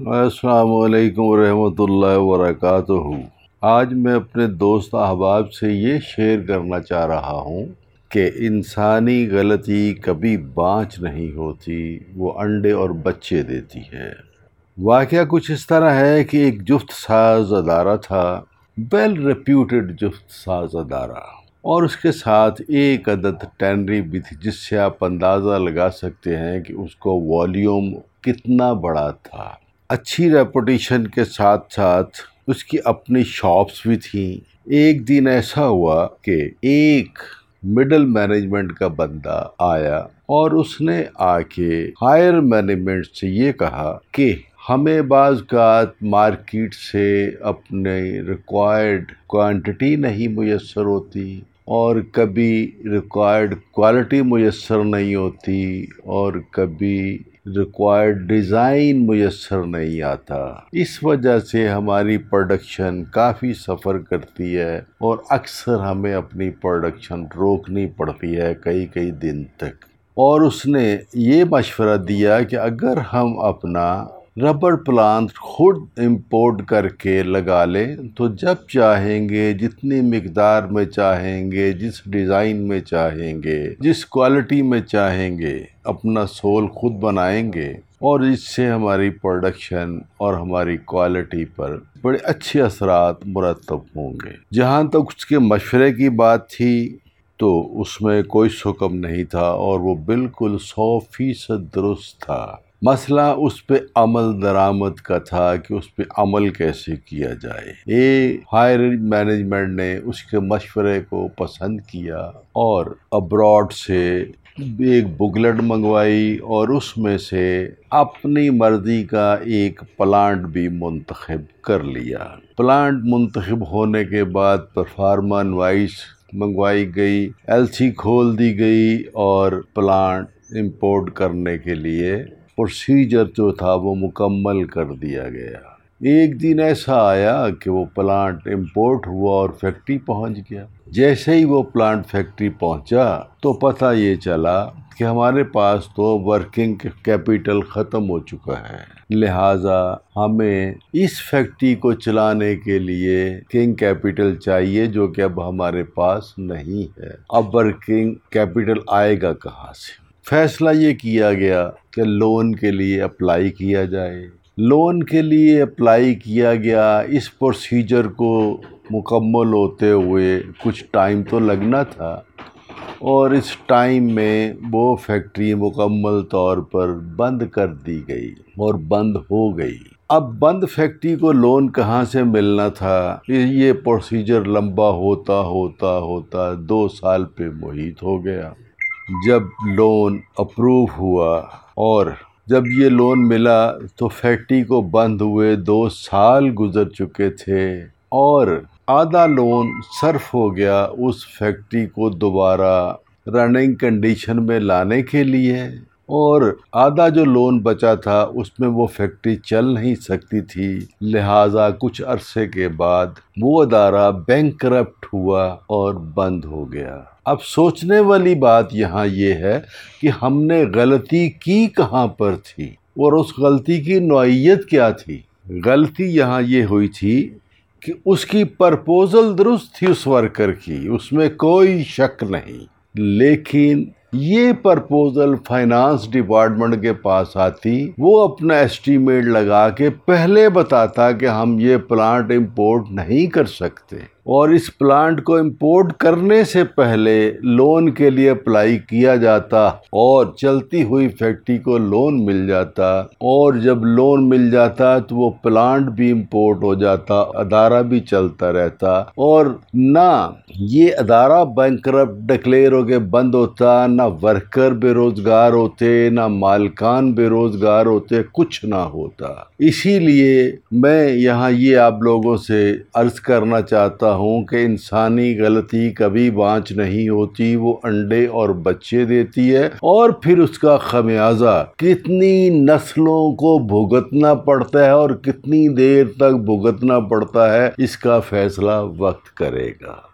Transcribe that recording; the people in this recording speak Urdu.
السلام علیکم ورحمۃ اللہ وبرکاتہ۔ آج میں اپنے دوست احباب سے یہ شیئر کرنا چاہ رہا ہوں کہ انسانی غلطی کبھی بانچ نہیں ہوتی، وہ انڈے اور بچے دیتی ہے۔ واقعہ کچھ اس طرح ہے کہ ایک جفت ساز ادارہ تھا ویل ریپیوٹیڈ جفت ساز ادارہ، اور اس کے ساتھ ایک عدد ٹینری بھی تھی، جس سے آپ اندازہ لگا سکتے ہیں کہ اس کو والیوم کتنا بڑا تھا۔ اچھی ریپوٹیشن کے ساتھ ساتھ اس کی اپنی شاپس بھی تھیں۔ ایک دن ایسا ہوا کہ ایک مڈل مینجمنٹ کا بندہ آیا اور اس نے آ کے ہائر مینجمنٹ سے یہ کہا کہ ہمیں بعض کا مارکیٹ سے اپنے ریکوائرڈ کوانٹٹی نہیں میسر ہوتی اور کبھی ریکوائرڈ کوالٹی میسر نہیں ہوتی اور کبھی ریکوائرڈ ڈیزائن میسر نہیں آتا۔ اس وجہ سے ہماری پروڈکشن کافی سفر کرتی ہے اور اکثر ہمیں اپنی پروڈکشن روکنی پڑتی ہے کئی کئی دن تک۔ اور اس نے یہ مشورہ دیا کہ اگر ہم اپنا ربڑ پلانٹ خود امپورٹ کر کے لگا لیں، تو جب چاہیں گے جتنی مقدار میں چاہیں گے، جس ڈیزائن میں چاہیں گے، جس کوالٹی میں چاہیں گے، اپنا سول خود بنائیں گے۔ اور اس سے ہماری پروڈکشن اور ہماری کوالٹی پر بڑے اچھے اثرات مرتب ہوں گے۔ جہاں تک اس کے مشورے کی بات تھی، تو اس میں کوئی سکم نہیں تھا اور وہ بالکل سو فیصد درست تھا۔ مسئلہ اس پہ عمل درآمد کا تھا کہ اس پہ عمل کیسے کیا جائے۔ اے ہائر مینجمنٹ نے اس کے مشورے کو پسند کیا اور ابراڈ سے ایک بکلٹ منگوائی اور اس میں سے اپنی مرضی کا ایک پلانٹ بھی منتخب کر لیا۔ پلانٹ منتخب ہونے کے بعد پرفارمن وائس منگوائی گئی، ایل سی کھول دی گئی اور پلانٹ امپورٹ کرنے کے لیے پروسیجر جو تھا وہ مکمل کر دیا گیا۔ ایک دن ایسا آیا کہ وہ پلانٹ امپورٹ ہوا اور فیکٹری پہنچ گیا۔ جیسے ہی وہ پلانٹ فیکٹری پہنچا تو پتہ یہ چلا کہ ہمارے پاس تو ورکنگ کیپیٹل ختم ہو چکا ہے۔ لہٰذا ہمیں اس فیکٹری کو چلانے کے لیے کنگ کیپیٹل چاہیے جو کہ اب ہمارے پاس نہیں ہے۔ اب ورکنگ کیپیٹل آئے گا کہاں سے؟ فیصلہ یہ کیا گیا کہ لون کے لیے اپلائی کیا جائے۔ لون کے لیے اپلائی کیا گیا، اس پروسیجر کو مکمل ہوتے ہوئے کچھ ٹائم تو لگنا تھا اور اس ٹائم میں وہ فیکٹری مکمل طور پر بند کر دی گئی اور بند ہو گئی۔ اب بند فیکٹری کو لون کہاں سے ملنا تھا؟ یہ پروسیجر لمبا ہوتا ہوتا ہوتا دو سال پہ محیط ہو گیا۔ جب لون اپروو ہوا اور جب یہ لون ملا تو فیکٹری کو بند ہوئے دو سال گزر چکے تھے اور آدھا لون صرف ہو گیا اس فیکٹری کو دوبارہ رننگ کنڈیشن میں لانے کے لیے اور آدھا جو لون بچا تھا اس میں وہ فیکٹری چل نہیں سکتی تھی۔ لہٰذا کچھ عرصے کے بعد وہ ادارہ بینک کرپٹ ہوا اور بند ہو گیا۔ اب سوچنے والی بات یہاں یہ ہے کہ ہم نے غلطی کی کہاں پر تھی اور اس غلطی کی نوعیت کیا تھی۔ غلطی یہاں یہ ہوئی تھی کہ اس کی پرپوزل درست تھی اس ورکر کی، اس میں کوئی شک نہیں۔ لیکن یہ پرپوزل فائنانس ڈپارٹمنٹ کے پاس آتی، وہ اپنا ایسٹیمیٹ لگا کے پہلے بتاتا کہ ہم یہ پلانٹ امپورٹ نہیں کر سکتے۔ اور اس پلانٹ کو امپورٹ کرنے سے پہلے لون کے لیے اپلائی کیا جاتا اور چلتی ہوئی فیکٹری کو لون مل جاتا اور جب لون مل جاتا تو وہ پلانٹ بھی امپورٹ ہو جاتا، ادارہ بھی چلتا رہتا اور نہ یہ ادارہ بینکرپ ڈکلیئر ہو کے بند ہوتا، نہ ورکر بے روزگار ہوتے، نہ مالکان بے روزگار ہوتے، کچھ نہ ہوتا۔ اسی لیے میں یہاں یہ آپ لوگوں سے عرض کرنا چاہتا ہوں کہ انسانی غلطی کبھی بانچ نہیں ہوتی، وہ انڈے اور بچے دیتی ہے اور پھر اس کا خمیازہ کتنی نسلوں کو بھگتنا پڑتا ہے اور کتنی دیر تک بھگتنا پڑتا ہے، اس کا فیصلہ وقت کرے گا۔